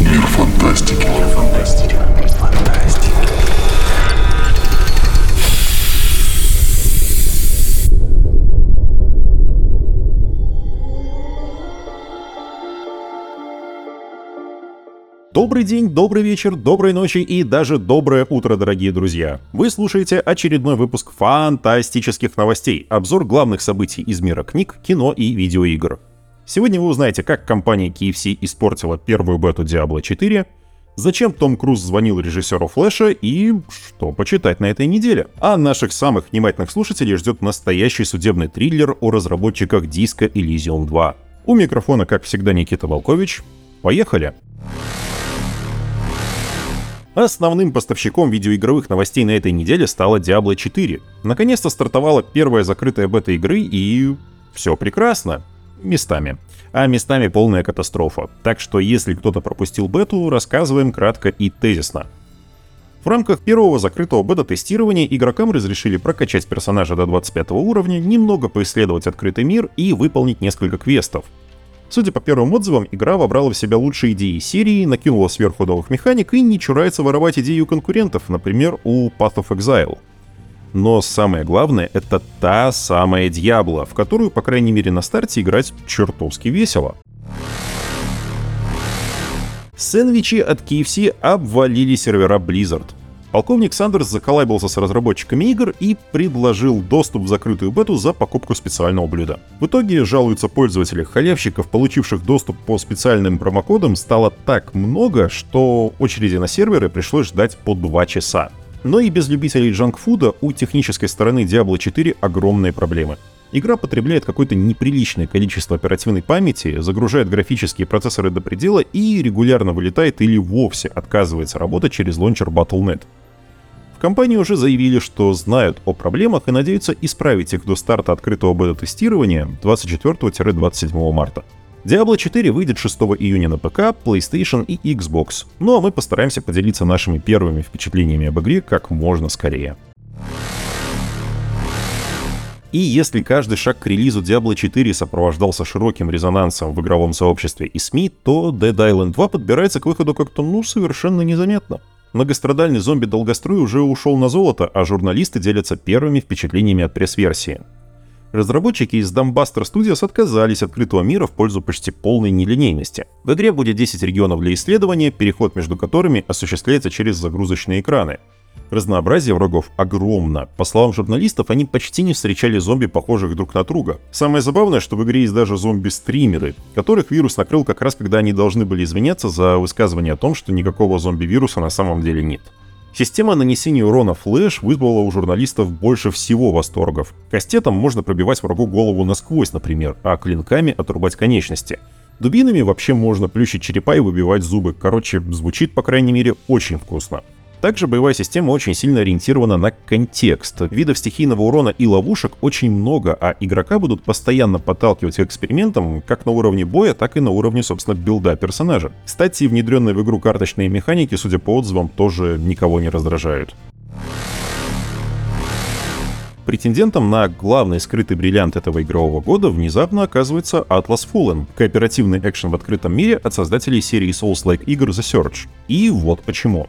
Мир фантастики. Добрый день, добрый вечер, доброй ночи и даже доброе утро, дорогие друзья. Вы слушаете очередной выпуск фантастических новостей, обзор главных событий из мира книг, кино и видеоигр. Сегодня вы узнаете, как компания KFC испортила первую бету Diablo 4, зачем Том Круз звонил режиссеру Флэша и что почитать на этой неделе. А наших самых внимательных слушателей ждет настоящий судебный триллер о разработчиках Disco Elysium 2. У микрофона, как всегда, Никита Волкович. Поехали! Основным поставщиком видеоигровых новостей на этой неделе стала Diablo 4. Наконец-то стартовала первая закрытая бета игры и... все прекрасно. Местами. А местами полная катастрофа. Так что если кто-то пропустил бету, рассказываем кратко и тезисно. В рамках первого закрытого бета-тестирования игрокам разрешили прокачать персонажа до 25 уровня, немного поисследовать открытый мир и выполнить несколько квестов. Судя по первым отзывам, игра вобрала в себя лучшие идеи серии, накинула сверху новых механик и не чурается воровать идеи у конкурентов, например, у Path of Exile. Но самое главное — это та самая Дьябло, в которую, по крайней мере на старте, играть чертовски весело. Сэндвичи от KFC обвалили сервера Blizzard. Полковник Сандерс заколабился с разработчиками игр и предложил доступ в закрытую бету за покупку специального блюда. В итоге жалуются пользователи халявщиков, получивших доступ по специальным промокодам, стало так много, что очереди на серверы пришлось ждать по 2 часа. Но и без любителей джанкфуда у технической стороны Diablo 4 огромные проблемы. Игра потребляет какое-то неприличное количество оперативной памяти, загружает графические процессоры до предела и регулярно вылетает или вовсе отказывается работать через лончер Battle.net. В компании уже заявили, что знают о проблемах и надеются исправить их до старта открытого бета-тестирования 24-27 марта. Diablo 4 выйдет 6 июня на ПК, PlayStation и Xbox. Ну а мы постараемся поделиться нашими первыми впечатлениями об игре как можно скорее. И если каждый шаг к релизу Diablo 4 сопровождался широким резонансом в игровом сообществе и СМИ, то Dead Island 2 подбирается к выходу как-то ну совершенно незаметно. Многострадальный зомби-долгострой уже ушел на золото, а журналисты делятся первыми впечатлениями от пресс-версии. Разработчики из Dumbbuster Studios отказались от открытого мира в пользу почти полной нелинейности. В игре будет 10 регионов для исследования, переход между которыми осуществляется через загрузочные экраны. Разнообразие врагов огромно. По словам журналистов, они почти не встречали зомби, похожих друг на друга. Самое забавное, что в игре есть даже зомби-стримеры, которых вирус накрыл как раз когда они должны были извиняться за высказывание о том, что никакого зомби-вируса на самом деле нет. Система нанесения урона FLESH вызвала у журналистов больше всего восторгов. Кастетом можно пробивать врагу голову насквозь, например, а клинками отрубать конечности. Дубинами вообще можно плющить черепа и выбивать зубы. Короче, звучит, по крайней мере, очень вкусно. Также боевая система очень сильно ориентирована на контекст. Видов стихийного урона и ловушек очень много, а игрока будут постоянно подталкивать к экспериментам как на уровне боя, так и на уровне, собственно, билда персонажа. Кстати, внедренные в игру карточные механики, судя по отзывам, тоже никого не раздражают. Претендентом на главный скрытый бриллиант этого игрового года внезапно оказывается Atlas Fallen, кооперативный экшен в открытом мире от создателей серии Souls-like игр The Search. И вот почему.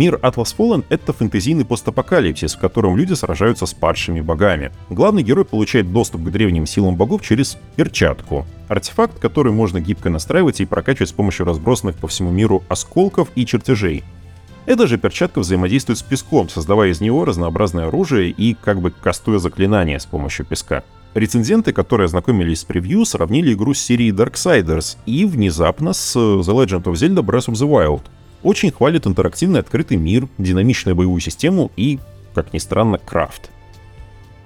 Мир Atlas Fallen — это фэнтезийный постапокалипсис, в котором люди сражаются с падшими богами. Главный герой получает доступ к древним силам богов через перчатку. Артефакт, который можно гибко настраивать и прокачивать с помощью разбросанных по всему миру осколков и чертежей. Эта же перчатка взаимодействует с песком, создавая из него разнообразное оружие и как бы кастуя заклинания с помощью песка. Рецензенты, которые ознакомились с превью, сравнили игру с серией Darksiders и внезапно с The Legend of Zelda Breath of the Wild — очень хвалит интерактивный открытый мир, динамичную боевую систему и, как ни странно, крафт.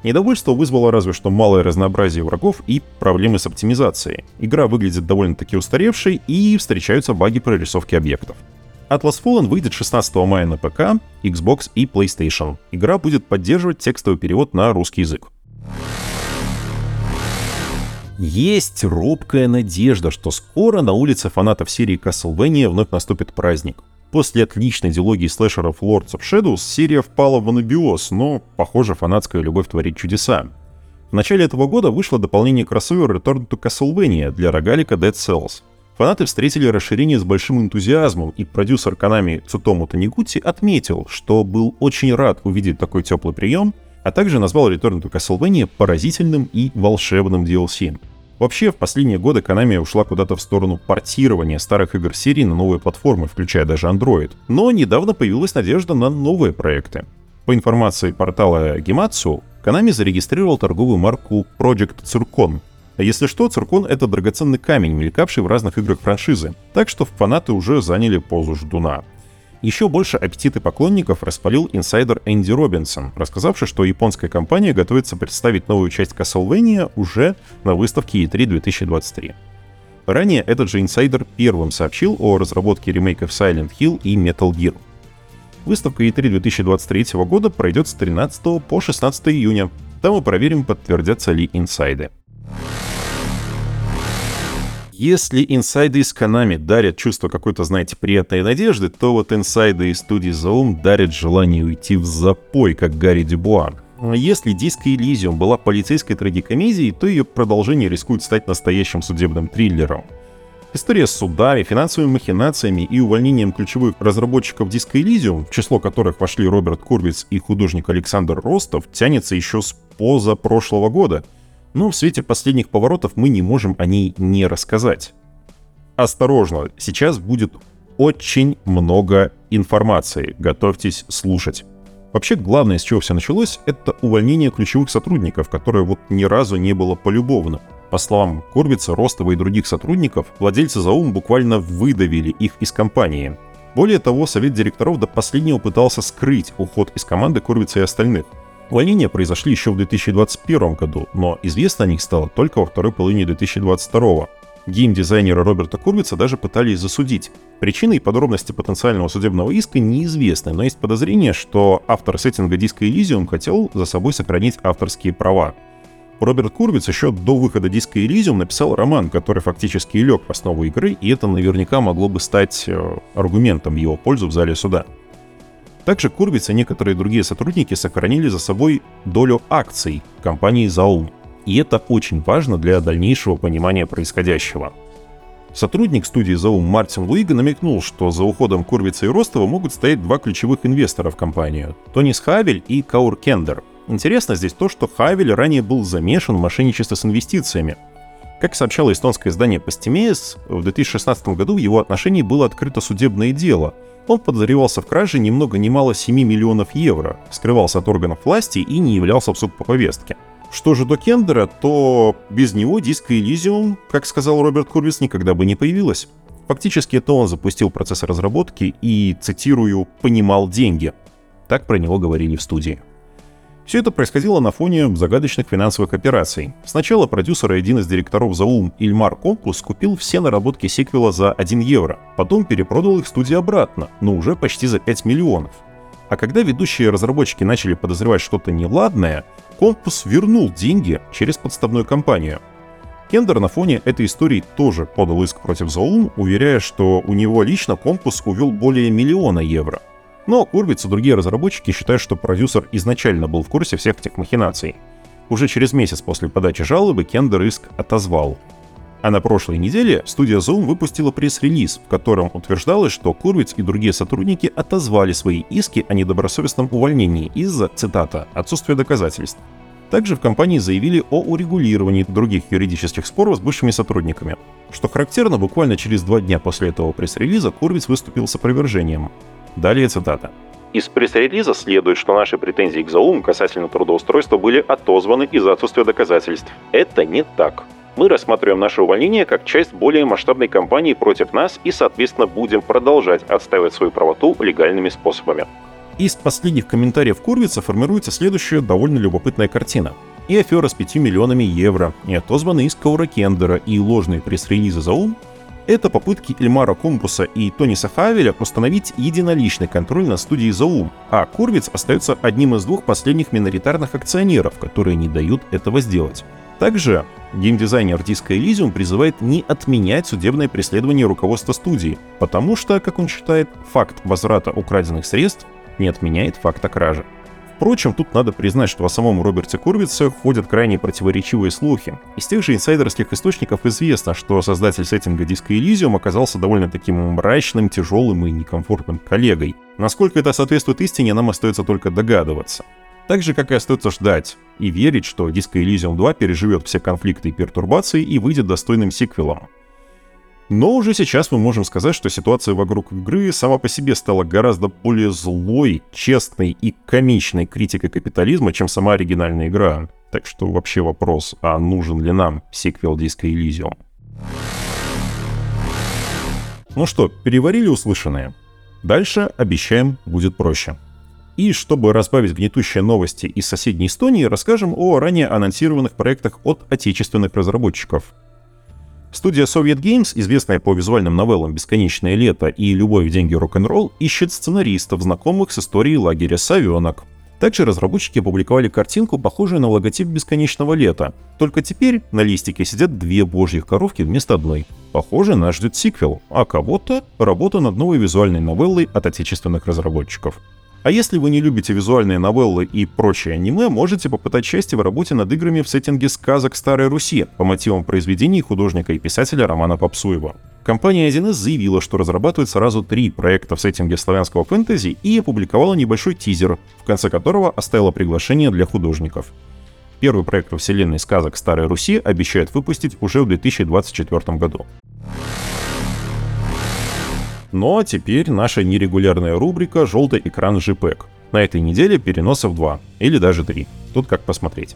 Недовольство вызвало разве что малое разнообразие врагов и проблемы с оптимизацией. Игра выглядит довольно-таки устаревшей и встречаются баги прорисовки объектов. Atlas Fallen выйдет 16 мая на ПК, Xbox и PlayStation. Игра будет поддерживать текстовый перевод на русский язык. Есть робкая надежда, что скоро на улице фанатов серии Castlevania вновь наступит праздник. После отличной дилогии слэшеров Lords of Shadows серия впала в анабиоз, но, похоже, фанатская любовь творит чудеса. В начале этого года вышло дополнение кроссовера Return to Castlevania для рогалика Dead Cells. Фанаты встретили расширение с большим энтузиазмом, и продюсер Konami Цутому Танигути отметил, что был очень рад увидеть такой теплый прием, а также назвал Return to Castlevania поразительным и волшебным DLC. Вообще, в последние годы Konami ушла куда-то в сторону портирования старых игр серии на новые платформы, включая даже Android. Но недавно появилась надежда на новые проекты. По информации портала Gematsu, Konami зарегистрировал торговую марку Project Circon. А если что, циркон — это драгоценный камень, мелькавший в разных играх франшизы, так что фанаты уже заняли позу ждуна. Еще больше аппетиты поклонников распалил инсайдер Энди Робинсон, рассказавший, что японская компания готовится представить новую часть Castlevania уже на выставке E3 2023. Ранее этот же инсайдер первым сообщил о разработке ремейков Silent Hill и Metal Gear. Выставка E3 2023 года пройдет с 13 по 16 июня. Там мы проверим, подтвердятся ли инсайды. Если инсайды из Konami дарят чувство какой-то, знаете, приятной надежды, то вот инсайды из студии Zaum дарят желание уйти в запой, как Гарри Дюбуа. Если Диско Элизиум была полицейской трагикомедией, то ее продолжение рискует стать настоящим судебным триллером. История с судами, финансовыми махинациями и увольнением ключевых разработчиков Disco Elysium, в число которых вошли Роберт Курвиц и художник Александр Ростов, тянется еще с позапрошлого года. Но в свете последних поворотов мы не можем о ней не рассказать. Осторожно, сейчас будет очень много информации, готовьтесь слушать. Вообще, главное, с чего все началось, это увольнение ключевых сотрудников, которое вот ни разу не было полюбовно. По словам Корбица, Ростова и других сотрудников, владельцы Заум буквально выдавили их из компании. Более того, совет директоров до последнего пытался скрыть уход из команды Корбица и остальных. Увольнения произошли еще в 2021 году, но известно о них стало только во второй половине 2022. Геймдизайнера Роберта Курбица даже пытались засудить. Причины и подробности потенциального судебного иска неизвестны, но есть подозрение, что автор сеттинга диска Elysium хотел за собой сохранить авторские права. Роберт Курвиц еще до выхода диска Elysium написал роман, который фактически лег в основу игры, и это наверняка могло бы стать э, аргументом в его пользу в зале суда. Также Курвиц и некоторые другие сотрудники сохранили за собой долю акций компании Zaun. И это очень важно для дальнейшего понимания происходящего. Сотрудник студии Zaum Мартин Луига намекнул, что за уходом Курвица и Ростова могут стоять два ключевых инвестора в компанию – Тонис Хавель и Каур Кендер – Интересно здесь то, что Хавель ранее был замешан в мошенничестве с инвестициями. Как сообщало эстонское издание Постимеес, в 2016 году в его отношении было открыто судебное дело. Он подозревался в краже ни много ни мало 7 миллионов евро, скрывался от органов власти и не являлся в суд по повестке. Что же до Кендера, то без него диско Elysium, как сказал Роберт Курвис, никогда бы не появилась. Фактически это он запустил процесс разработки и, цитирую, «понимал деньги». Так про него говорили в студии. Все это происходило на фоне загадочных финансовых операций. Сначала продюсер и один из директоров Заум Ильмар Компус купил все наработки сиквела за 1 евро, потом перепродал их студии обратно, но уже почти за 5 миллионов. А когда ведущие разработчики начали подозревать что-то неладное, Компус вернул деньги через подставную компанию. Кендер на фоне этой истории тоже подал иск против Заум, уверяя, что у него лично Компус увел более миллиона евро – но Урбиц и другие разработчики считают, что продюсер изначально был в курсе всех этих махинаций. Уже через месяц после подачи жалобы Кендер иск отозвал. А на прошлой неделе студия Zoom выпустила пресс-релиз, в котором утверждалось, что Курвиц и другие сотрудники отозвали свои иски о недобросовестном увольнении из-за, цитата, «отсутствия доказательств». Также в компании заявили о урегулировании других юридических споров с бывшими сотрудниками. Что характерно, буквально через два дня после этого пресс-релиза Курвиц выступил с опровержением. Далее цитата. Из пресс-релиза следует, что наши претензии к ЗАУМ касательно трудоустройства были отозваны из-за отсутствия доказательств. Это не так. Мы рассматриваем наше увольнение как часть более масштабной кампании против нас и, соответственно, будем продолжать отстаивать свою правоту легальными способами. Из последних комментариев Курвица формируется следующая довольно любопытная картина. И афера с 5 миллионами евро, и отозванный из Каура Кендера, и ложные пресс-релизы ЗАУМ это попытки Эльмара Кумбуса и Тониса Хавеля установить единоличный контроль над студией Заум, а Курвиц остается одним из двух последних миноритарных акционеров, которые не дают этого сделать. Также геймдизайнер Disco Elysium призывает не отменять судебное преследование руководства студии, потому что, как он считает, факт возврата украденных средств не отменяет факта кражи. Впрочем, тут надо признать, что о самом Роберте Курвице ходят крайне противоречивые слухи. Из тех же инсайдерских источников известно, что создатель сеттинга Disco Elysium оказался довольно таким мрачным, тяжелым и некомфортным коллегой. Насколько это соответствует истине, нам остается только догадываться. Так же, как и остается ждать и верить, что Disco Elysium 2 переживет все конфликты и пертурбации и выйдет достойным сиквелом. Но уже сейчас мы можем сказать, что ситуация вокруг игры сама по себе стала гораздо более злой, честной и комичной критикой капитализма, чем сама оригинальная игра. Так что вообще вопрос, а нужен ли нам сиквел Disco Elysium? Ну что, переварили услышанное? Дальше, обещаем, будет проще. И чтобы разбавить гнетущие новости из соседней Эстонии, расскажем о ранее анонсированных проектах от отечественных разработчиков. Студия Soviet Games, известная по визуальным новеллам «Бесконечное лето» и «Любовь, деньги, рок-н-ролл», ищет сценаристов, знакомых с историей лагеря «Совенок». Также разработчики опубликовали картинку, похожую на логотип «Бесконечного лета». Только теперь на листике сидят две божьих коровки вместо одной. Похоже, нас ждет сиквел, а кого-то — работа над новой визуальной новеллой от отечественных разработчиков. А если вы не любите визуальные новеллы и прочие аниме, можете попытать счастье в работе над играми в сеттинге сказок Старой Руси по мотивам произведений художника и писателя Романа Попсуева. Компания 1С заявила, что разрабатывает сразу три проекта в сеттинге славянского фэнтези и опубликовала небольшой тизер, в конце которого оставила приглашение для художников. Первый проект во вселенной сказок Старой Руси обещают выпустить уже в 2024 году. А теперь наша нерегулярная рубрика «Желтый экран JPEG». На этой неделе переносов два, или даже три. Тут как посмотреть.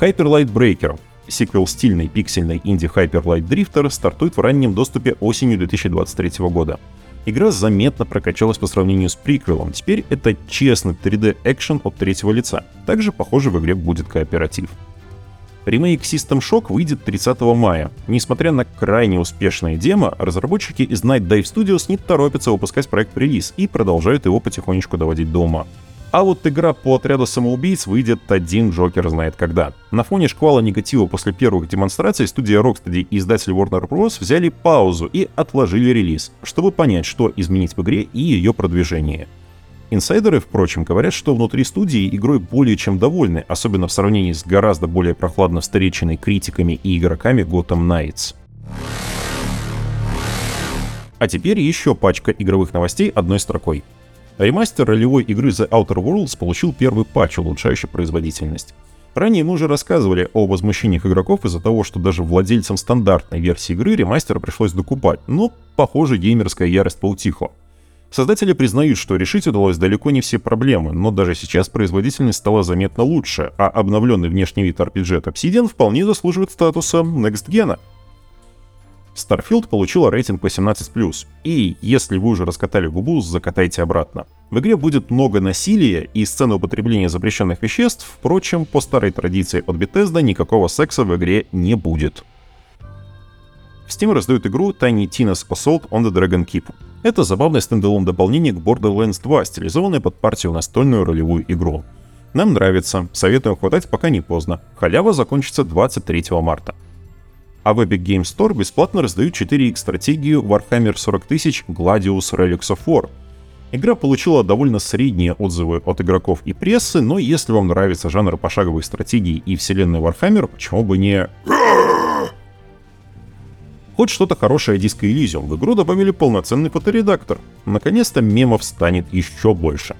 Hyper Light Breaker, сиквел стильной пиксельной инди Hyper Light Drifter, стартует в раннем доступе осенью 2023 года. Игра заметно прокачалась по сравнению с приквелом, теперь это честный 3D экшен от третьего лица. Также, похоже, в игре будет кооператив. Ремейк System Shock выйдет 30 мая. Несмотря на крайне успешное демо, разработчики из Night Dive Studios не торопятся выпускать проект в релиз и продолжают его потихонечку доводить до ума. А вот игра по отряду самоубийц выйдет один Джокер знает когда. На фоне шквала негатива после первых демонстраций студия Rocksteady и издатель Warner Bros. взяли паузу и отложили релиз, чтобы понять, что изменить в игре и ее продвижение. Инсайдеры, впрочем, говорят, что внутри студии игрой более чем довольны, особенно в сравнении с гораздо более прохладно встреченной критиками и игроками Gotham Knights. А теперь еще пачка игровых новостей одной строкой. Ремастер ролевой игры The Outer Worlds получил первый патч, улучшающий производительность. Ранее мы уже рассказывали о возмущениях игроков из-за того, что даже владельцам стандартной версии игры ремастер пришлось докупать, но, похоже, геймерская ярость поутихла. Создатели признают, что решить удалось далеко не все проблемы, но даже сейчас производительность стала заметно лучше, а обновленный внешний вид RPG от Obsidian вполне заслуживает статуса Next Gen. Starfield получила рейтинг 18+, и если вы уже раскатали губу, закатайте обратно. В игре будет много насилия и сцены употребления запрещенных веществ, впрочем, по старой традиции от Bethesda никакого секса в игре не будет. В Steam раздают игру Tiny Tina's Assault on the Dragon Keep. Это забавное стендалон дополнение к Borderlands 2, стилизованное под партию настольную ролевую игру. Нам нравится, советую хватать пока не поздно. Халява закончится 23 марта. А в Epic Game Store бесплатно раздают 4X стратегию Warhammer 40 000 Gladius Relics of War. Игра получила довольно средние отзывы от игроков и прессы, но если вам нравится жанр пошаговых стратегий и вселенной Warhammer, почему бы не... Хоть что-то хорошее Disco Elysium, в игру добавили полноценный фоторедактор. Наконец-то мемов станет еще больше.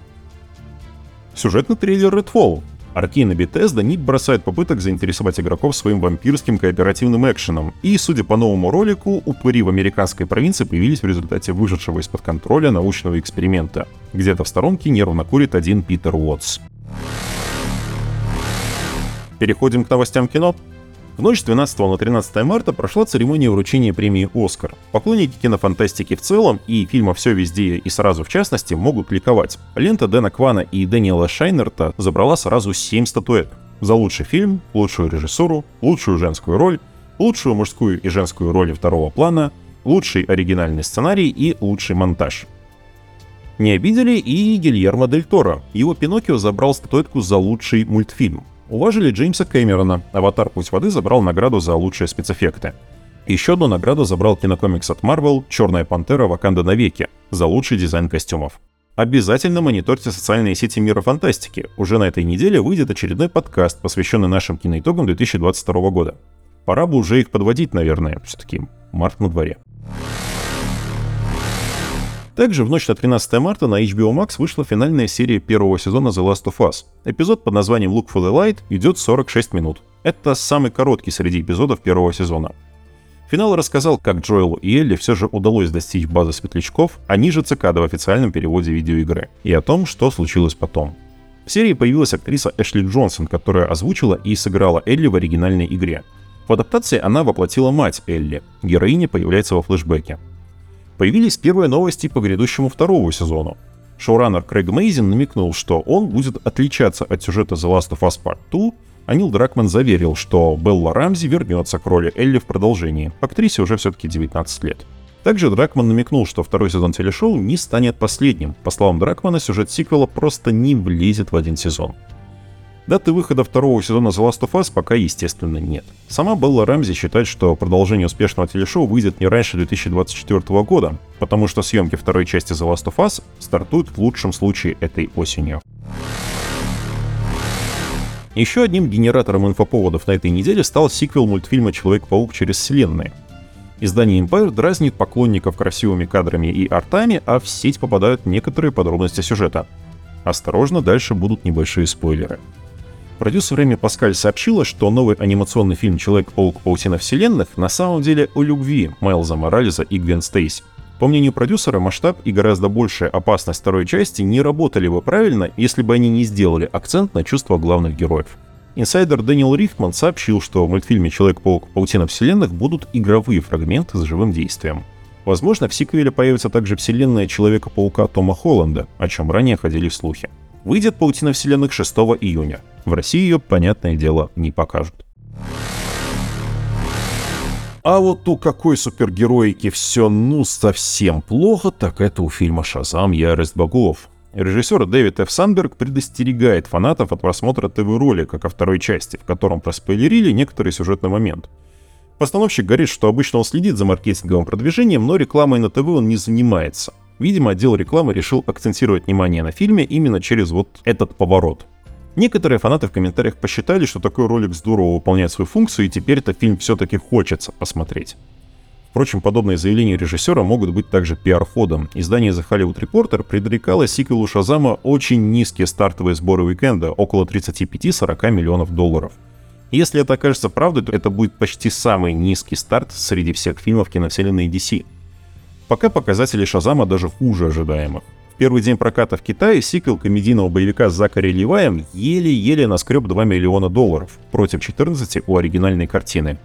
Сюжетный трейлер Redfall. Arkane и Bethesda не бросают попыток заинтересовать игроков своим вампирским кооперативным экшеном, и, судя по новому ролику, упыри в американской провинции появились в результате выжившего из-под контроля научного эксперимента. Где-то в сторонке нервно курит один Питер Уотс. Переходим к новостям кино. В ночь с 12 на 13 марта прошла церемония вручения премии «Оскар». Поклонники кинофантастики в целом и фильма «Все везде и сразу» в частности могут ликовать. Лента Дэна Квана и Дэниела Шайнерта забрала сразу 7 статуэт. За лучший фильм, лучшую режиссуру, лучшую женскую роль, лучшую мужскую и женскую роли второго плана, лучший оригинальный сценарий и лучший монтаж. Не обидели и Гильермо Дель Торо. Его Пиноккио забрал статуэтку за лучший мультфильм. Уважили Джеймса Кэмерона. «Аватар. Путь воды» забрал награду за лучшие спецэффекты. Еще одну награду забрал кинокомикс от Marvel «Черная пантера. Ваканда навеки» за лучший дизайн костюмов. Обязательно мониторьте социальные сети мира фантастики. Уже на этой неделе выйдет очередной подкаст, посвященный нашим киноитогам 2022 года. Пора бы уже их подводить, наверное, все-таки март на дворе. Также в ночь на 13 марта на HBO Max вышла финальная серия первого сезона The Last of Us. Эпизод под названием Look for the Light идет 46 минут. Это самый короткий среди эпизодов первого сезона. Финал рассказал, как Джоэлу и Элли все же удалось достичь базы светлячков, а ниже цикады в официальном переводе видеоигры, и о том, что случилось потом. В серии появилась актриса Эшли Джонсон, которая озвучила и сыграла Элли в оригинальной игре. В адаптации она воплотила мать Элли. Героиня появляется во флешбеке появились первые новости по грядущему второму сезону. Шоураннер Крейг Мейзин намекнул, что он будет отличаться от сюжета The Last of Us Part 2, а Нил Дракман заверил, что Белла Рамзи вернется к роли Элли в продолжении. Актрисе уже все-таки 19 лет. Также Дракман намекнул, что второй сезон телешоу не станет последним. По словам Дракмана, сюжет сиквела просто не влезет в один сезон. Даты выхода второго сезона The Last of Us пока, естественно, нет. Сама Белла Рамзи считает, что продолжение успешного телешоу выйдет не раньше 2024 года, потому что съемки второй части The Last of Us стартуют в лучшем случае этой осенью. Еще одним генератором инфоповодов на этой неделе стал сиквел мультфильма «Человек-паук через вселенные». Издание Empire дразнит поклонников красивыми кадрами и артами, а в сеть попадают некоторые подробности сюжета. Осторожно, дальше будут небольшие спойлеры. Продюсер Эми Паскаль сообщила, что новый анимационный фильм «Человек-паук. Паутина вселенных» на самом деле о любви Майлза Морализа и Гвен Стейси. По мнению продюсера, масштаб и гораздо большая опасность второй части не работали бы правильно, если бы они не сделали акцент на чувства главных героев. Инсайдер Дэниел Рихман сообщил, что в мультфильме «Человек-паук. Паутина вселенных» будут игровые фрагменты с живым действием. Возможно, в сиквеле появится также вселенная Человека-паука Тома Холланда, о чем ранее ходили слухи. Выйдет «Паутина вселенных» 6 июня. В России ее, понятное дело, не покажут. А вот у какой супергероики все ну совсем плохо, так это у фильма «Шазам. Ярость богов». Режиссер Дэвид Ф. Санберг предостерегает фанатов от просмотра ТВ-ролика ко второй части, в котором проспойлерили некоторый сюжетный момент. Постановщик говорит, что обычно он следит за маркетинговым продвижением, но рекламой на ТВ он не занимается. Видимо, отдел рекламы решил акцентировать внимание на фильме именно через вот этот поворот. Некоторые фанаты в комментариях посчитали, что такой ролик здорово выполняет свою функцию, и теперь этот фильм все-таки хочется посмотреть. Впрочем, подобные заявления режиссера могут быть также пиар-ходом. Издание The Hollywood Reporter предрекало сиквелу Шазама очень низкие стартовые сборы уикенда, около 35-40 миллионов долларов. Если это окажется правдой, то это будет почти самый низкий старт среди всех фильмов киновселенной DC. Пока показатели Шазама даже хуже ожидаемых. Первый день проката в Китае сиквел комедийного боевика с Закари Ливаем еле-еле наскреб 2 миллиона долларов против 14 у оригинальной картины.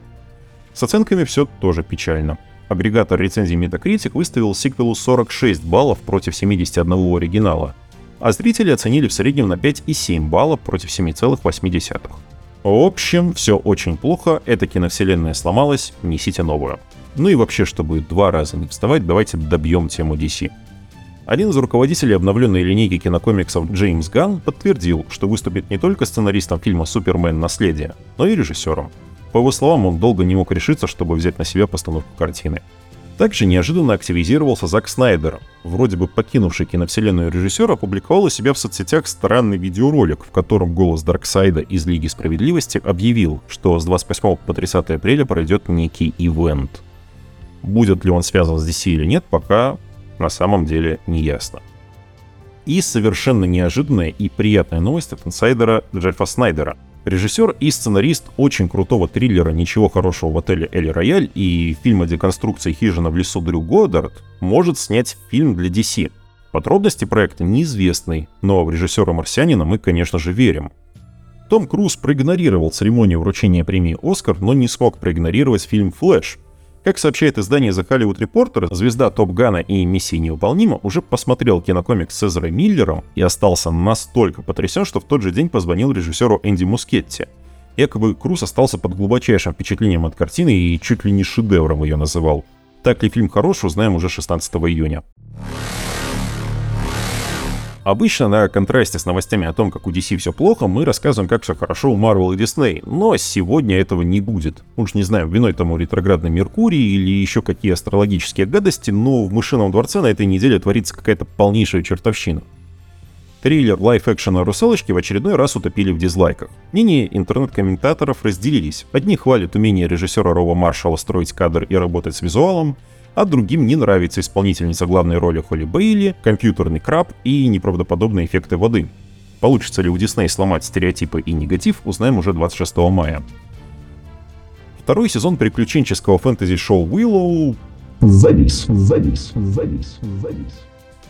С оценками все тоже печально. Агрегатор рецензий Metacritic выставил сиквелу 46 баллов против 71 у оригинала, а зрители оценили в среднем на 5,7 баллов против 7,8. В общем, все очень плохо, эта киновселенная сломалась, несите новую. Ну и вообще, чтобы два раза не вставать, давайте добьем тему DC. Один из руководителей обновленной линейки кинокомиксов Джеймс Ганн подтвердил, что выступит не только сценаристом фильма «Супермен. Наследие», но и режиссером. По его словам, он долго не мог решиться, чтобы взять на себя постановку картины. Также неожиданно активизировался Зак Снайдер. Вроде бы покинувший киновселенную режиссер опубликовал у себя в соцсетях странный видеоролик, в котором голос Дарксайда из Лиги Справедливости объявил, что с 28 по 30 апреля пройдет некий ивент. Будет ли он связан с DC или нет, пока на самом деле не ясно. И совершенно неожиданная и приятная новость от инсайдера Джеффа Снайдера. Режиссер и сценарист очень крутого триллера «Ничего хорошего в отеле Эль Рояль» и фильма деконструкции «Хижина в лесу» Дрю Годдард может снять фильм для DC. Подробности проекта неизвестны, но в режиссера «Марсианина» мы, конечно же, верим. Том Круз проигнорировал церемонию вручения премии «Оскар», но не смог проигнорировать фильм «Флэш», как сообщает издание The Hollywood Reporter, звезда Топ Гана и Миссии Неуполнима уже посмотрел кинокомикс с Эзрой Миллером и остался настолько потрясен, что в тот же день позвонил режиссеру Энди Мускетти. Якобы Круз остался под глубочайшим впечатлением от картины и чуть ли не шедевром ее называл. Так ли фильм хорош, узнаем уже 16 июня. Обычно на контрасте с новостями о том, как у DC все плохо, мы рассказываем, как все хорошо у Marvel и Disney, но сегодня этого не будет. Уж не знаю, виной тому ретроградный Меркурий или еще какие астрологические гадости, но в Мышином дворце на этой неделе творится какая-то полнейшая чертовщина. Триллер лайф-экшена «Русалочки» в очередной раз утопили в дизлайках. Мнения интернет-комментаторов разделились. Одни хвалят умение режиссера Рова Маршалла строить кадр и работать с визуалом, а другим не нравится исполнительница главной роли Холли Бейли, компьютерный краб и неправдоподобные эффекты воды. Получится ли у Дисней сломать стереотипы и негатив, узнаем уже 26 мая. Второй сезон приключенческого фэнтези-шоу Willow завис, завис, завис, завис.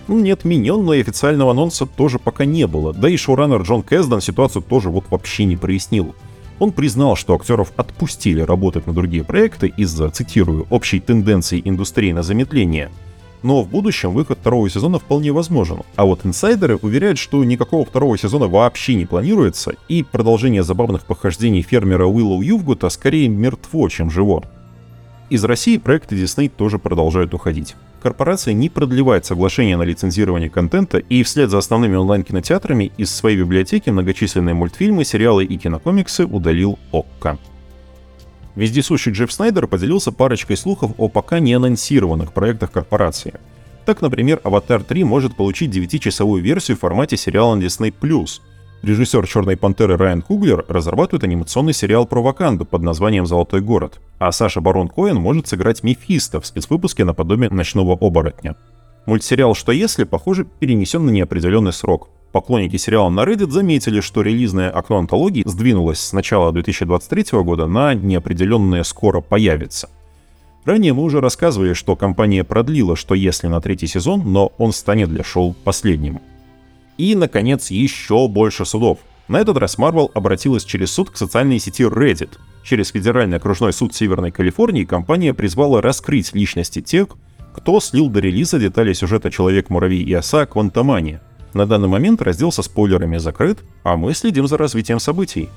Не отменен, но и официального анонса тоже пока не было, да и шоураннер Джон Кэсден ситуацию тоже вот вообще не прояснил. Он признал, что актеров отпустили работать на другие проекты из-за, цитирую, общей тенденции индустрии на замедление. Но в будущем выход второго сезона вполне возможен. А вот инсайдеры уверяют, что никакого второго сезона вообще не планируется, и продолжение забавных похождений фермера Уиллоу Ювгута скорее мертво, чем живо. Из России проекты Disney тоже продолжают уходить. Корпорация не продлевает соглашение на лицензирование контента и вслед за основными онлайн-кинотеатрами из своей библиотеки многочисленные мультфильмы, сериалы и кинокомиксы удалил ОККО. Вездесущий Джефф Снайдер поделился парочкой слухов о пока не анонсированных проектах корпорации. Так, например, «Аватар 3» может получить 9-часовую версию в формате сериала на Disney+, Режиссер «Черной пантеры» Райан Куглер разрабатывает анимационный сериал про Ваканду под названием «Золотой город», а Саша Барон Коэн может сыграть Мефисто в спецвыпуске наподобие «Ночного оборотня». Мультсериал «Что если» похоже перенесен на неопределенный срок. Поклонники сериала на Reddit заметили, что релизное окно антологии сдвинулось с начала 2023 года на неопределенное «скоро появится». Ранее мы уже рассказывали, что компания продлила «Что если» на третий сезон, но он станет для шоу последним. И, наконец, еще больше судов. На этот раз Marvel обратилась через суд к социальной сети Reddit. Через Федеральный окружной суд Северной Калифорнии компания призвала раскрыть личности тех, кто слил до релиза детали сюжета «Человек-муравей и оса» Квантомания. На данный момент раздел со спойлерами закрыт, а мы следим за развитием событий.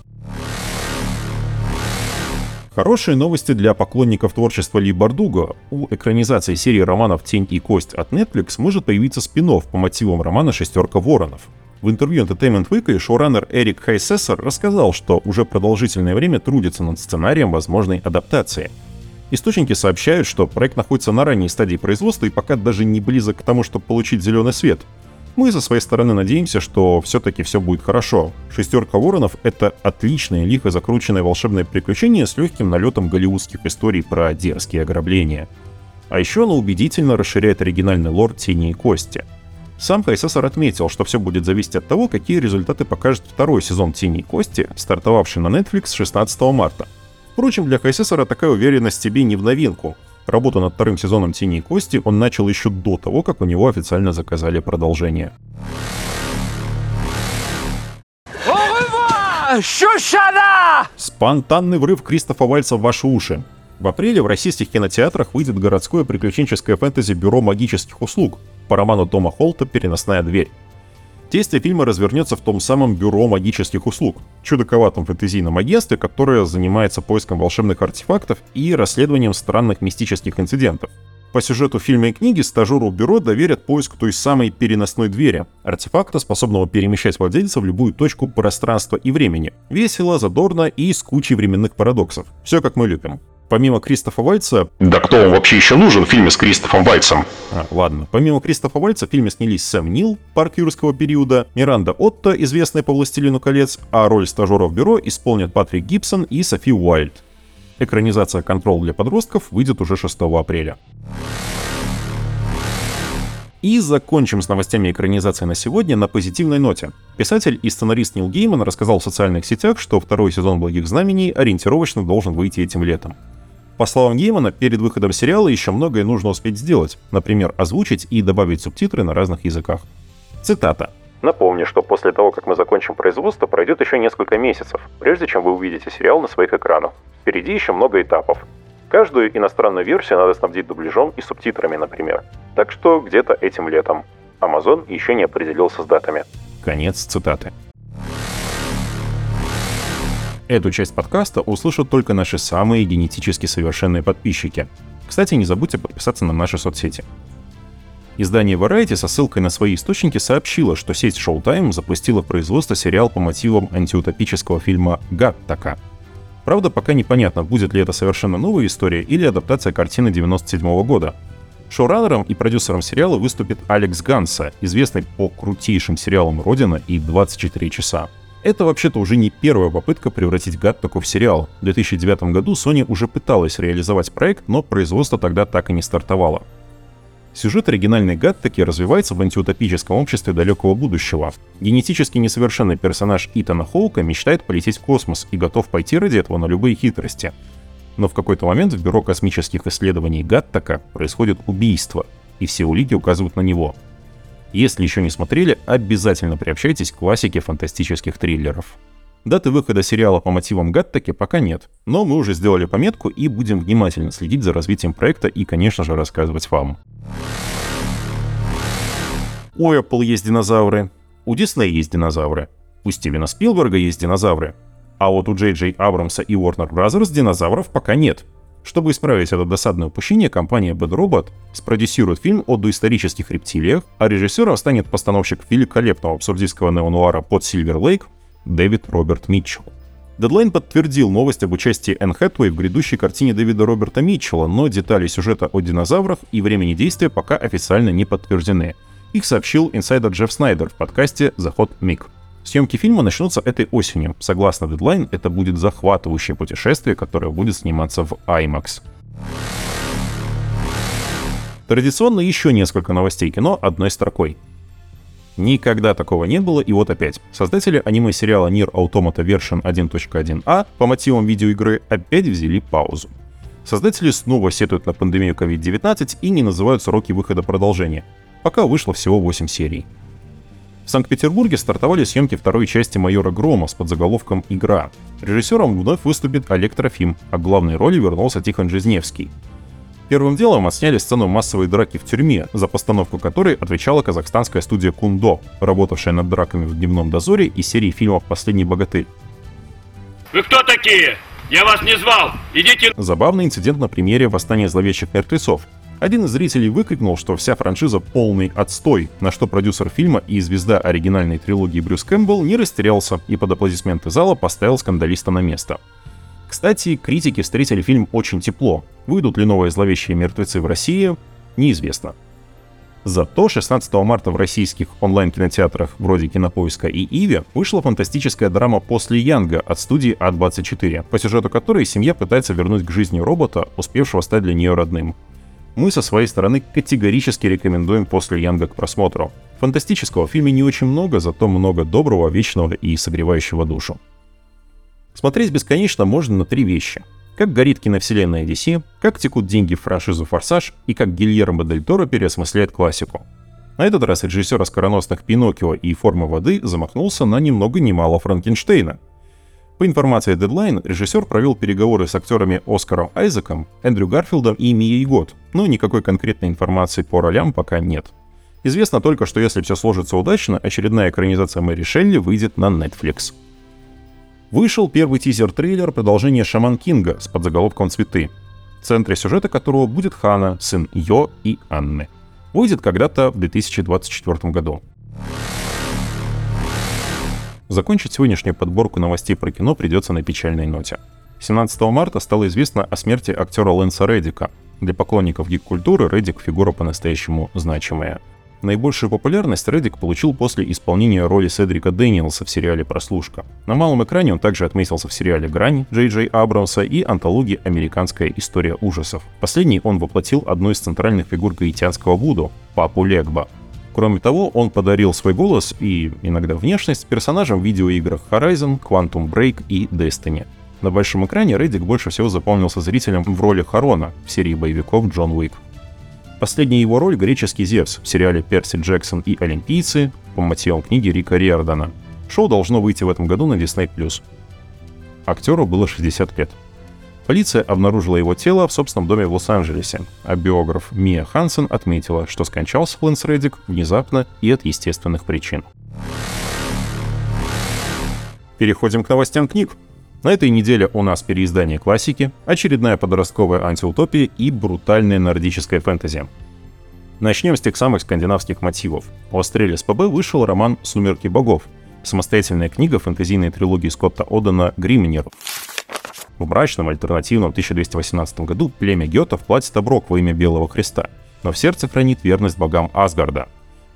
Хорошие новости для поклонников творчества Ли Бардуго. У экранизации серии романов «Тень и кость» от Netflix может появиться спин по мотивам романа «Шестерка воронов». В интервью Entertainment Weekly шоураннер Эрик Хайсессер рассказал, что уже продолжительное время трудится над сценарием возможной адаптации. Источники сообщают, что проект находится на ранней стадии производства и пока даже не близок к тому, чтобы получить зеленый свет – мы со своей стороны надеемся, что все-таки все будет хорошо. «Шестерка воронов» — это отличное, лихо закрученное волшебное приключение с легким налетом голливудских историй про дерзкие ограбления. А еще оно убедительно расширяет оригинальный лор «Тени и кости». Сам Хайсесар отметил, что все будет зависеть от того, какие результаты покажет второй сезон «Тени и кости», стартовавший на Netflix 16 марта. Впрочем, для Хайсесара такая уверенность тебе не в новинку — Работу над вторым сезоном «Тени и кости» он начал еще до того, как у него официально заказали продолжение. Спонтанный врыв Кристофа Вальца в ваши уши. В апреле в российских кинотеатрах выйдет городское приключенческое фэнтези «Бюро магических услуг» по роману Тома Холта «Переносная дверь». Действие фильма развернется в том самом бюро магических услуг, чудаковатом фэнтезийном агентстве, которое занимается поиском волшебных артефактов и расследованием странных мистических инцидентов. По сюжету фильма и книги стажеру бюро доверят поиск той самой переносной двери, артефакта, способного перемещать владельца в любую точку пространства и времени. Весело, задорно и с кучей временных парадоксов. Все как мы любим помимо Кристофа Вальца... Да кто он вообще еще нужен в фильме с Кристофом Вальцем? А, ладно. Помимо Кристофа Вальца в фильме снялись Сэм Нил, парк юрского периода, Миранда Отто, известная по «Властелину колец», а роль стажеров бюро исполнят Патрик Гибсон и Софи Уайльд. Экранизация «Контрол для подростков» выйдет уже 6 апреля. И закончим с новостями экранизации на сегодня на позитивной ноте. Писатель и сценарист Нил Гейман рассказал в социальных сетях, что второй сезон «Благих знамений» ориентировочно должен выйти этим летом. По словам Геймана, перед выходом сериала еще многое нужно успеть сделать, например, озвучить и добавить субтитры на разных языках. Цитата. Напомню, что после того, как мы закончим производство, пройдет еще несколько месяцев, прежде чем вы увидите сериал на своих экранах. Впереди еще много этапов. Каждую иностранную версию надо снабдить дубляжом и субтитрами, например. Так что где-то этим летом. Amazon еще не определился с датами. Конец цитаты. Эту часть подкаста услышат только наши самые генетически совершенные подписчики. Кстати, не забудьте подписаться на наши соцсети. Издание Variety со ссылкой на свои источники сообщило, что сеть Showtime запустила в производство сериал по мотивам антиутопического фильма «Гаттака». Правда, пока непонятно, будет ли это совершенно новая история или адаптация картины 97 года. Шоураннером и продюсером сериала выступит Алекс Ганса, известный по крутейшим сериалам «Родина» и «24 часа». Это вообще-то уже не первая попытка превратить Гаттаку в сериал. В 2009 году Sony уже пыталась реализовать проект, но производство тогда так и не стартовало. Сюжет оригинальной Гаттаки развивается в антиутопическом обществе далекого будущего. Генетически несовершенный персонаж Итана Хоука мечтает полететь в космос и готов пойти ради этого на любые хитрости. Но в какой-то момент в Бюро космических исследований Гаттака происходит убийство, и все улики указывают на него. Если еще не смотрели, обязательно приобщайтесь к классике фантастических триллеров. Даты выхода сериала по мотивам Гаттаки пока нет, но мы уже сделали пометку и будем внимательно следить за развитием проекта и, конечно же, рассказывать вам. У Apple есть динозавры, у Disney есть динозавры, у Стивена Спилберга есть динозавры, а вот у Джей Джей Абрамса и Warner Bros. динозавров пока нет. Чтобы исправить это досадное упущение, компания Bad Robot спродюсирует фильм о доисторических рептилиях, а режиссером станет постановщик великолепного абсурдистского неонуара под Silver Lake Дэвид Роберт Митчелл. Дедлайн подтвердил новость об участии Энн Хэтуэй в грядущей картине Дэвида Роберта Митчелла, но детали сюжета о динозаврах и времени действия пока официально не подтверждены. Их сообщил инсайдер Джефф Снайдер в подкасте «Заход Миг». Съемки фильма начнутся этой осенью. Согласно дедлайн, это будет захватывающее путешествие, которое будет сниматься в IMAX. Традиционно еще несколько новостей кино одной строкой. Никогда такого не было, и вот опять. Создатели аниме-сериала Nier Automata Version 1.1a по мотивам видеоигры опять взяли паузу. Создатели снова сетуют на пандемию COVID-19 и не называют сроки выхода продолжения. Пока вышло всего 8 серий. В Санкт-Петербурге стартовали съемки второй части «Майора Грома» с подзаголовком «Игра». Режиссером вновь выступит Олег Трофим, а главной роли вернулся Тихон Жизневский. Первым делом отсняли сцену массовой драки в тюрьме, за постановку которой отвечала казахстанская студия Кундо, работавшая над драками в «Дневном дозоре» и серии фильмов «Последний богатырь». Вы кто такие? Я вас не звал! Идите... Забавный инцидент на премьере «Восстания зловещих мертвецов», один из зрителей выкрикнул, что вся франшиза полный отстой, на что продюсер фильма и звезда оригинальной трилогии Брюс Кэмпбелл не растерялся и под аплодисменты зала поставил скандалиста на место. Кстати, критики встретили фильм очень тепло. Выйдут ли новые зловещие мертвецы в России, неизвестно. Зато 16 марта в российских онлайн-кинотеатрах вроде Кинопоиска и Иви вышла фантастическая драма «После Янга» от студии А24, по сюжету которой семья пытается вернуть к жизни робота, успевшего стать для нее родным мы со своей стороны категорически рекомендуем после Янга к просмотру. Фантастического в фильме не очень много, зато много доброго, вечного и согревающего душу. Смотреть бесконечно можно на три вещи. Как горит киновселенная DC, как текут деньги в франшизу «Форсаж» и как Гильермо Дель Торо переосмысляет классику. На этот раз режиссер оскароносных «Пиноккио» и «Формы воды» замахнулся на ни много ни мало Франкенштейна — по информации Deadline, режиссер провел переговоры с актерами Оскаром Айзеком, Эндрю Гарфилдом и Мией Год, но никакой конкретной информации по ролям пока нет. Известно только, что если все сложится удачно, очередная экранизация Мэри Шелли выйдет на Netflix. Вышел первый тизер-трейлер продолжения Шаман Кинга с подзаголовком «Цветы», в центре сюжета которого будет Хана, сын Йо и Анны. Выйдет когда-то в 2024 году. Закончить сегодняшнюю подборку новостей про кино придется на печальной ноте. 17 марта стало известно о смерти актера Лэнса Реддика. Для поклонников гик-культуры Реддик — фигура по-настоящему значимая. Наибольшую популярность Реддик получил после исполнения роли Седрика Дэниелса в сериале «Прослушка». На малом экране он также отметился в сериале «Грань» Джей Джей Абрамса и антологии «Американская история ужасов». Последний он воплотил одну из центральных фигур гаитянского Вуду — папу Легба, Кроме того, он подарил свой голос и иногда внешность персонажам в видеоиграх Horizon, Quantum Break и Destiny. На большом экране Реддик больше всего запомнился зрителям в роли Харона в серии боевиков Джон Уик. Последняя его роль — греческий Зевс в сериале «Перси Джексон и Олимпийцы» по мотивам книги Рика Риордана. Шоу должно выйти в этом году на Disney+. Актеру было 60 лет. Полиция обнаружила его тело в собственном доме в Лос-Анджелесе, а биограф Мия Хансен отметила, что скончался Лэнс Реддик внезапно и от естественных причин. Переходим к новостям книг. На этой неделе у нас переиздание классики, очередная подростковая антиутопия и брутальная нордическая фэнтези. Начнем с тех самых скандинавских мотивов. У Астрелис ПБ вышел роман «Сумерки богов», самостоятельная книга фэнтезийной трилогии Скотта Одена «Гримнер». В мрачном альтернативном 1218 году племя Гетов платит оброк во имя Белого Христа, но в сердце хранит верность богам Асгарда.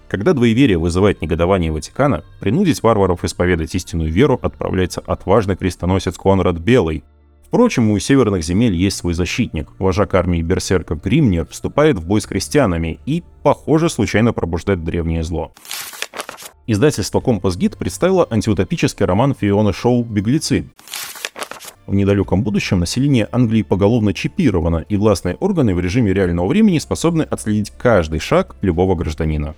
Когда двоеверие вызывает негодование Ватикана, принудить варваров исповедать истинную веру отправляется отважный крестоносец Конрад Белый. Впрочем, у северных земель есть свой защитник. Вожак армии берсерков Гримнер вступает в бой с крестьянами и, похоже, случайно пробуждает древнее зло. Издательство Компас Гид представило антиутопический роман Фиона Шоу «Беглецы». В недалеком будущем население Англии поголовно чипировано, и властные органы в режиме реального времени способны отследить каждый шаг любого гражданина.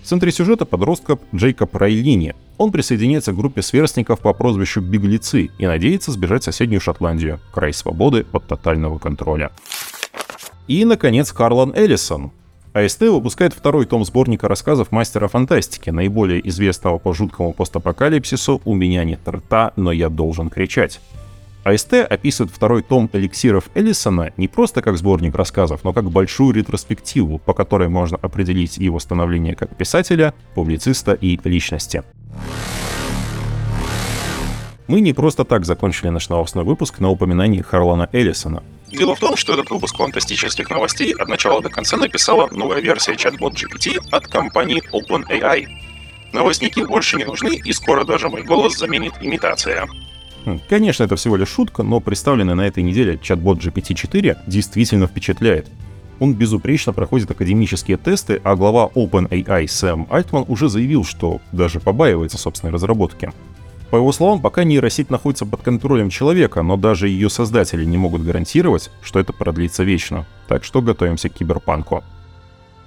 В центре сюжета подростка Джейкоб Райлини. Он присоединяется к группе сверстников по прозвищу «Беглецы» и надеется сбежать в соседнюю Шотландию, край свободы от тотального контроля. И, наконец, Харлан Эллисон. АСТ выпускает второй том сборника рассказов мастера фантастики, наиболее известного по жуткому постапокалипсису «У меня нет рта, но я должен кричать». АСТ описывает второй том эликсиров Эллисона не просто как сборник рассказов, но как большую ретроспективу, по которой можно определить его становление как писателя, публициста и личности. Мы не просто так закончили наш новостной выпуск на упоминании Харлана Эллисона. Дело в том, что этот выпуск фантастических новостей от начала до конца написала новая версия чат-бот GPT от компании OpenAI. Новостники больше не нужны, и скоро даже мой голос заменит имитация. Конечно, это всего лишь шутка, но представленный на этой неделе чат-бот GPT-4 действительно впечатляет. Он безупречно проходит академические тесты, а глава OpenAI Сэм Альтман уже заявил, что даже побаивается собственной разработки. По его словам, пока нейросеть находится под контролем человека, но даже ее создатели не могут гарантировать, что это продлится вечно. Так что готовимся к киберпанку.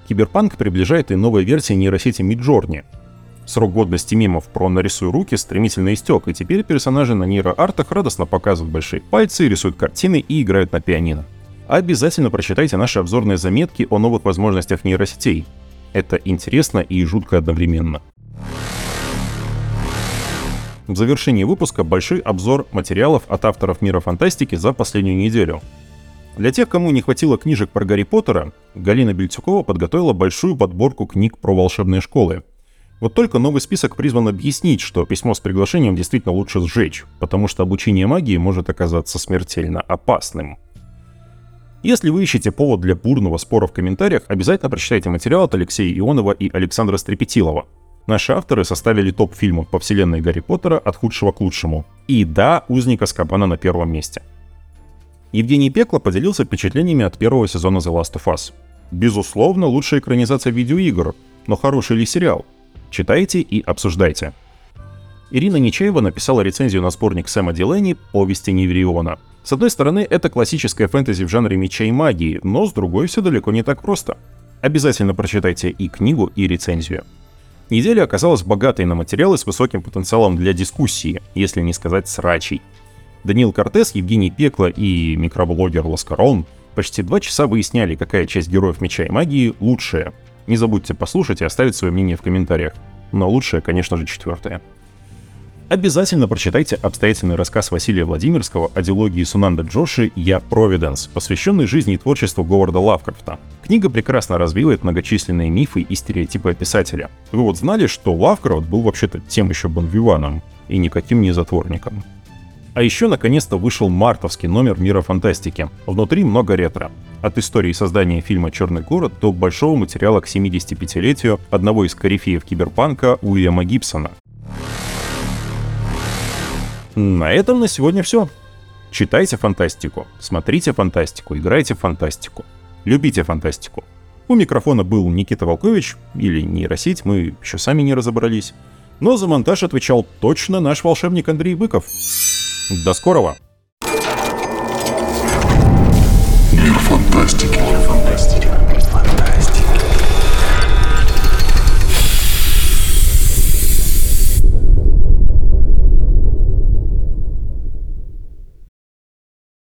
Киберпанк приближает и новая версия нейросети Midjourney. Срок годности мемов про «нарисуй руки» стремительно истек, и теперь персонажи на нейроартах радостно показывают большие пальцы, рисуют картины и играют на пианино. Обязательно прочитайте наши обзорные заметки о новых возможностях нейросетей. Это интересно и жутко одновременно. В завершении выпуска большой обзор материалов от авторов мира фантастики за последнюю неделю. Для тех, кому не хватило книжек про Гарри Поттера, Галина Бельцюкова подготовила большую подборку книг про волшебные школы. Вот только новый список призван объяснить, что письмо с приглашением действительно лучше сжечь, потому что обучение магии может оказаться смертельно опасным. Если вы ищете повод для бурного спора в комментариях, обязательно прочитайте материал от Алексея Ионова и Александра Стрепетилова. Наши авторы составили топ фильмов по вселенной Гарри Поттера от худшего к лучшему. И да, Узника Скабана на первом месте. Евгений Пекло поделился впечатлениями от первого сезона The Last of Us. Безусловно, лучшая экранизация видеоигр, но хороший ли сериал? Читайте и обсуждайте. Ирина Нечаева написала рецензию на сборник Сэма Дилени «Повести Невриона». С одной стороны, это классическая фэнтези в жанре меча и магии, но с другой все далеко не так просто. Обязательно прочитайте и книгу, и рецензию. Неделя оказалась богатой на материалы с высоким потенциалом для дискуссии, если не сказать срачей. Даниил Кортес, Евгений Пекло и микроблогер Ласкарон почти два часа выясняли, какая часть героев меча и магии лучшая. Не забудьте послушать и оставить свое мнение в комментариях. Но лучшее, конечно же, четвертое. Обязательно прочитайте обстоятельный рассказ Василия Владимирского о дилогии Сунанда Джоши «Я Провиденс», посвященный жизни и творчеству Говарда Лавкрафта. Книга прекрасно развивает многочисленные мифы и стереотипы писателя. Вы вот знали, что Лавкрафт был вообще-то тем еще бонвиваном и никаким не затворником. А еще наконец-то вышел мартовский номер Мира Фантастики. Внутри много ретро. От истории создания фильма «Черный город» до большого материала к 75-летию одного из корифеев киберпанка Уильяма Гибсона. На этом на сегодня все. Читайте фантастику, смотрите фантастику, играйте в фантастику, любите фантастику. У микрофона был Никита Волкович, или нейросеть, мы еще сами не разобрались. Но за монтаж отвечал точно наш волшебник Андрей Быков. До скорого! Мир фантастики.